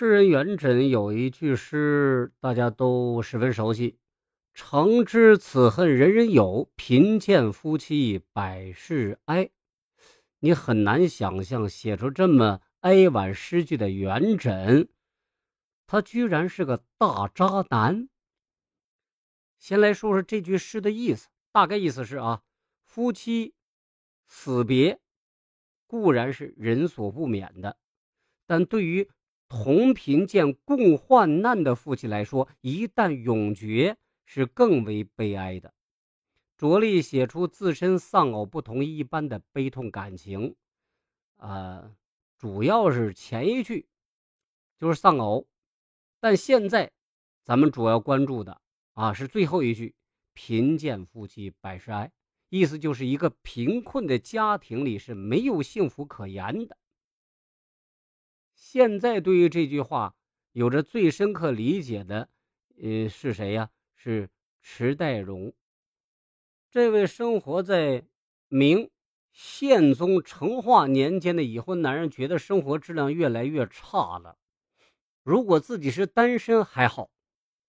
诗人元稹有一句诗，大家都十分熟悉：“诚知此恨人人有，贫贱夫妻百事哀。”你很难想象，写出这么哀婉诗句的元稹，他居然是个大渣男。先来说说这句诗的意思，大概意思是啊，夫妻死别固然是人所不免的，但对于同贫贱共患难的夫妻来说，一旦永绝，是更为悲哀的。着力写出自身丧偶不同一般的悲痛感情，啊，主要是前一句就是丧偶，但现在咱们主要关注的啊是最后一句“贫贱夫妻百事哀”，意思就是一个贫困的家庭里是没有幸福可言的。现在对于这句话有着最深刻理解的，呃，是谁呀？是池代荣。这位生活在明宪宗成化年间的已婚男人，觉得生活质量越来越差了。如果自己是单身还好，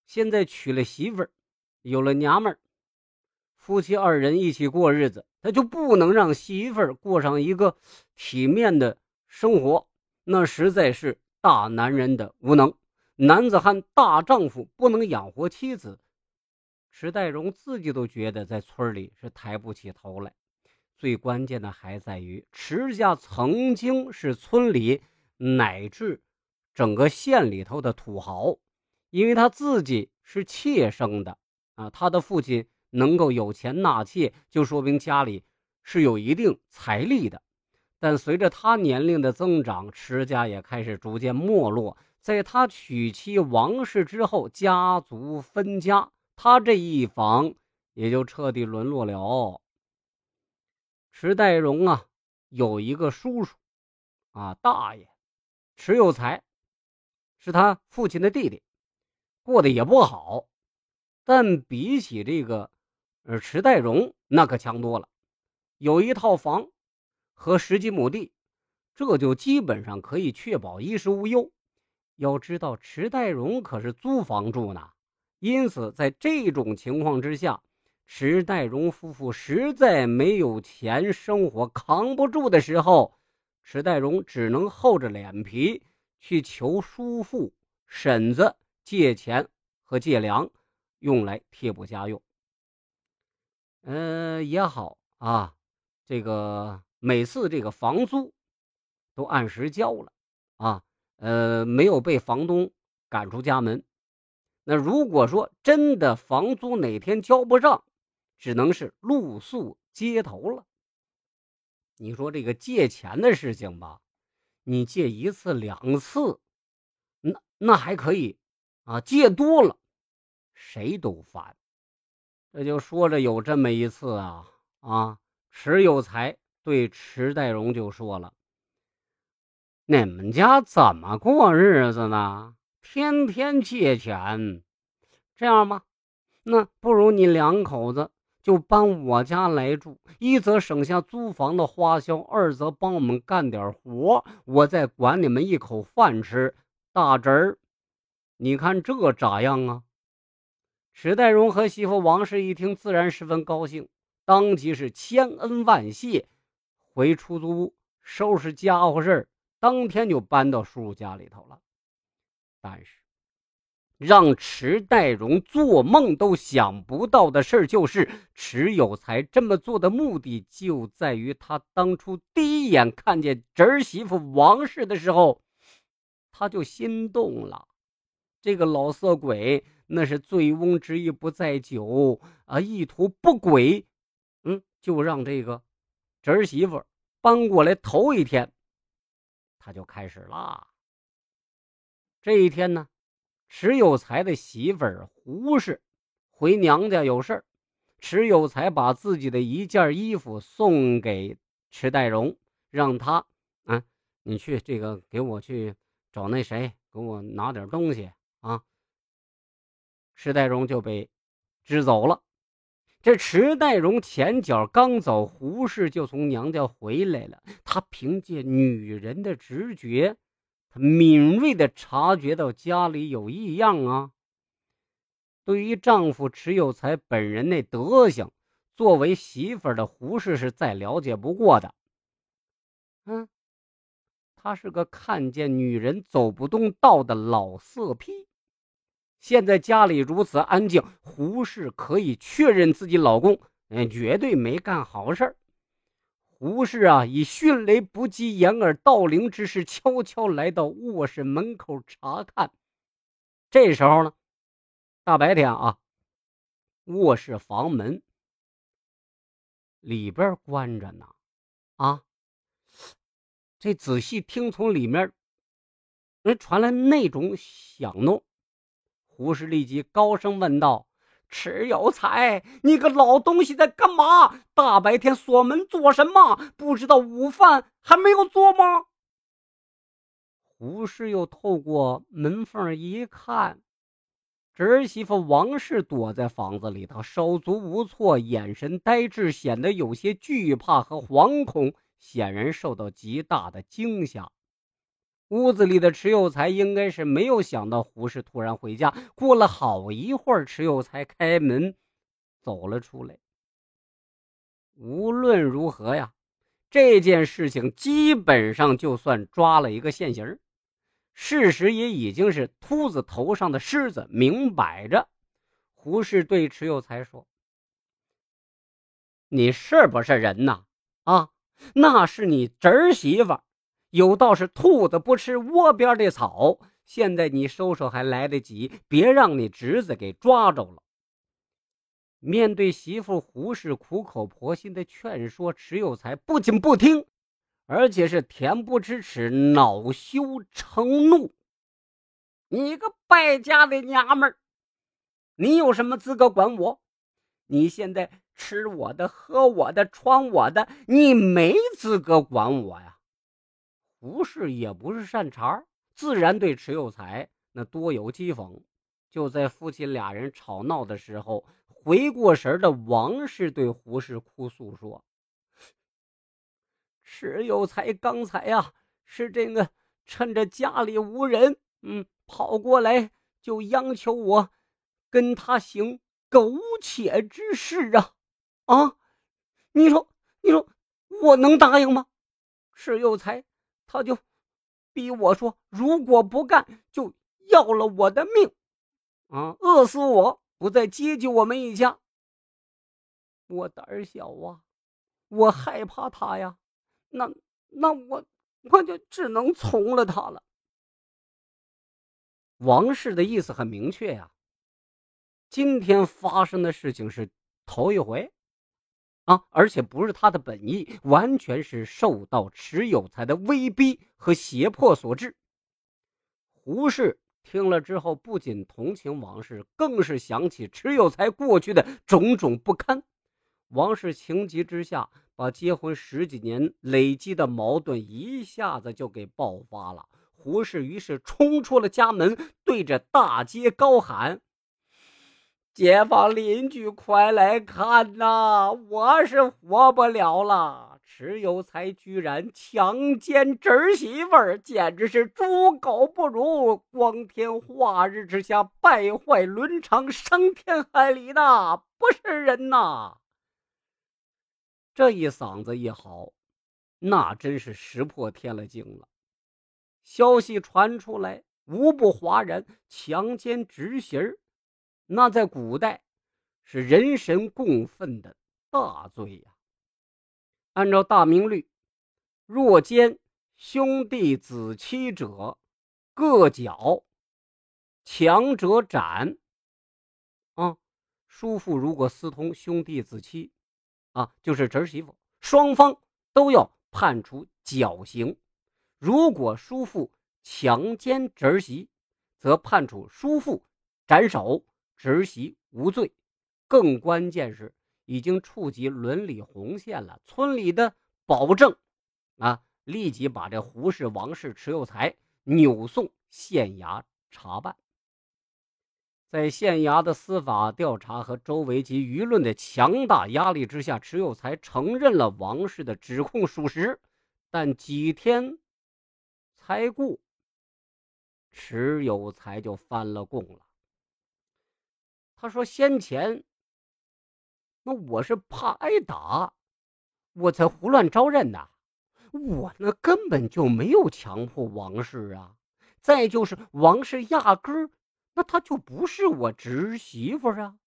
现在娶了媳妇儿，有了娘们儿，夫妻二人一起过日子，他就不能让媳妇儿过上一个体面的生活。那实在是大男人的无能，男子汉大丈夫不能养活妻子。池代荣自己都觉得在村里是抬不起头来。最关键的还在于池家曾经是村里乃至整个县里头的土豪，因为他自己是妾生的啊，他的父亲能够有钱纳妾，就说明家里是有一定财力的。但随着他年龄的增长，池家也开始逐渐没落。在他娶妻王氏之后，家族分家，他这一房也就彻底沦落了。池代荣啊，有一个叔叔，啊大爷，池有才，是他父亲的弟弟，过得也不好，但比起这个，呃，池代荣那可强多了，有一套房。和十几亩地，这就基本上可以确保衣食无忧。要知道，池代荣可是租房住呢，因此在这种情况之下，池代荣夫妇实在没有钱生活，扛不住的时候，池代荣只能厚着脸皮去求叔父、婶子借钱和借粮，用来贴补家用。嗯，也好啊，这个。每次这个房租都按时交了啊，呃，没有被房东赶出家门。那如果说真的房租哪天交不上，只能是露宿街头了。你说这个借钱的事情吧，你借一次两次，那那还可以啊，借多了谁都烦。这就说着有这么一次啊啊，池有才。对池代荣就说了：“你们家怎么过日子呢？天天借钱，这样吧，那不如你两口子就搬我家来住，一则省下租房的花销，二则帮我们干点活，我再管你们一口饭吃。大侄儿，你看这咋样啊？”池代荣和媳妇王氏一听，自然十分高兴，当即是千恩万谢。回出租屋收拾家伙事儿，当天就搬到叔叔家里头了。但是，让池代荣做梦都想不到的事儿，就是池有才这么做的目的，就在于他当初第一眼看见侄儿媳妇王氏的时候，他就心动了。这个老色鬼那是醉翁之意不在酒啊，意图不轨，嗯，就让这个。侄媳妇搬过来头一天，他就开始啦。这一天呢，池有才的媳妇儿胡氏回娘家有事儿，池有才把自己的一件衣服送给池代荣，让他啊，你去这个给我去找那谁，给我拿点东西啊。池代荣就被支走了。这池代荣前脚刚走，胡氏就从娘家回来了。他凭借女人的直觉，她敏锐的察觉到家里有异样啊。对于丈夫池有才本人那德行，作为媳妇的胡氏是再了解不过的。嗯，他是个看见女人走不动道的老色批。现在家里如此安静，胡氏可以确认自己老公，嗯，绝对没干好事儿。胡氏啊，以迅雷不及掩耳盗铃之势，悄悄来到卧室门口查看。这时候呢，大白天啊，卧室房门里边关着呢，啊，这仔细听，从里面那传来那种响动。胡氏立即高声问道：“迟有才，你个老东西在干嘛？大白天锁门做什么？不知道午饭还没有做吗？”胡氏又透过门缝一看，侄媳妇王氏躲在房子里头，手足无措，眼神呆滞，显得有些惧怕和惶恐，显然受到极大的惊吓。屋子里的池有才应该是没有想到胡氏突然回家。过了好一会儿，池有才开门走了出来。无论如何呀，这件事情基本上就算抓了一个现行。事实也已经是秃子头上的虱子，明摆着。胡氏对池有才说：“你是不是人呐？啊，那是你侄儿媳妇。”有道是兔子不吃窝边的草，现在你收手还来得及，别让你侄子给抓着了。面对媳妇胡氏苦口婆心的劝说，池有才不仅不听，而且是恬不知耻，恼羞成怒：“你个败家的娘们儿，你有什么资格管我？你现在吃我的，喝我的，穿我的，你没资格管我呀！”胡氏也不是善茬自然对迟有才那多有讥讽。就在夫妻俩人吵闹的时候，回过神的王氏对胡氏哭诉说：“迟有才刚才呀，是这个趁着家里无人，嗯，跑过来就央求我跟他行苟且之事啊！啊，你说，你说我能答应吗？迟有才。”他就逼我说：“如果不干，就要了我的命，啊，饿死我，不再接济我们一家。”我胆小啊，我害怕他呀，那那我我就只能从了他了。王氏的意思很明确呀，今天发生的事情是头一回。啊！而且不是他的本意，完全是受到池有才的威逼和胁迫所致。胡氏听了之后，不仅同情王氏，更是想起池有才过去的种种不堪。王氏情急之下，把结婚十几年累积的矛盾一下子就给爆发了。胡氏于是冲出了家门，对着大街高喊。街坊邻居，快来看呐！我是活不了了！池有才居然强奸侄媳妇儿，简直是猪狗不如，光天化日之下败坏伦常，伤天害理的，不是人呐！这一嗓子一嚎，那真是石破天了惊了。消息传出来，无不哗然，强奸侄媳儿。那在古代，是人神共愤的大罪呀。按照大明律，若奸兄弟子妻者，各绞；强者斩。啊，叔父如果私通兄弟子妻，啊，就是侄媳妇，双方都要判处绞刑；如果叔父强奸侄媳，则判处叔父斩首。侄媳无罪，更关键是已经触及伦理红线了。村里的保证啊，立即把这胡氏、王氏、池有才扭送县衙查办。在县衙的司法调查和周围及舆论的强大压力之下，池有才承认了王氏的指控属实。但几天才过，迟有才就翻了供了。他说：“先前那我是怕挨打，我才胡乱招认的。我那根本就没有强迫王氏啊。再就是王氏压根儿，那她就不是我侄媳妇啊。”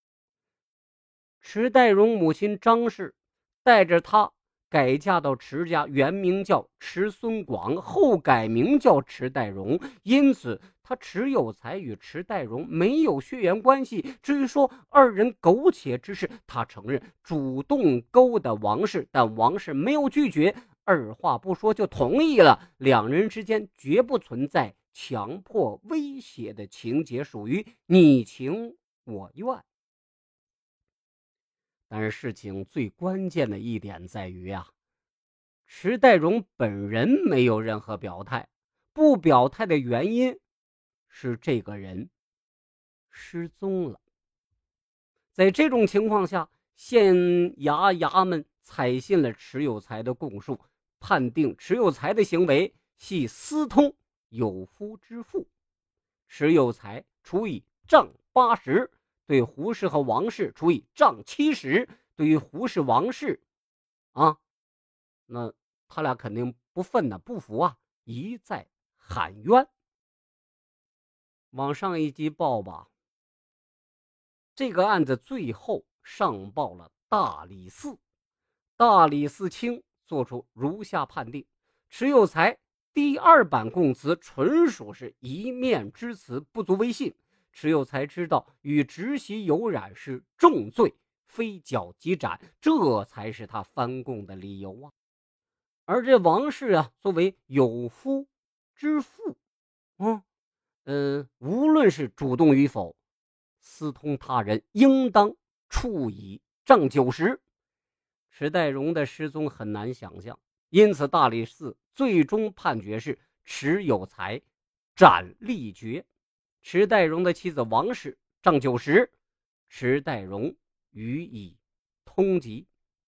池代荣母亲张氏带着他。改嫁到池家，原名叫池孙广，后改名叫池代荣。因此，他池有才与池代荣没有血缘关系。至于说二人苟且之事，他承认主动勾搭王氏，但王氏没有拒绝，二话不说就同意了。两人之间绝不存在强迫威胁的情节，属于你情我愿。但是事情最关键的一点在于啊，池代荣本人没有任何表态，不表态的原因是这个人失踪了。在这种情况下，县衙衙门采信了池有才的供述，判定池有才的行为系私通有夫之妇，池有才处以杖八十。对胡氏和王氏处以杖七十，对于胡氏、王氏，啊，那他俩肯定不忿呐，不服啊，一再喊冤。往上一级报吧。这个案子最后上报了大理寺，大理寺卿作出如下判定：池有才第二版供词纯属是一面之词，不足为信。池有才知道与侄媳有染是重罪，非剿即斩，这才是他翻供的理由啊。而这王氏啊，作为有夫之妇，嗯嗯，无论是主动与否，私通他人，应当处以杖九十。池代荣的失踪很难想象，因此大理寺最终判决是池有才斩立决。池代荣的妻子王氏杖九十，池代荣予以通缉。